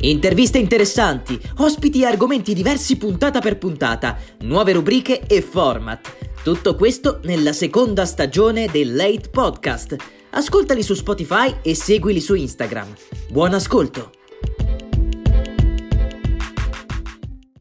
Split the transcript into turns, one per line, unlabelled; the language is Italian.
Interviste interessanti, ospiti e argomenti diversi puntata per puntata, nuove rubriche e format. Tutto questo nella seconda stagione del Late Podcast. Ascoltali su Spotify e seguili su Instagram. Buon ascolto!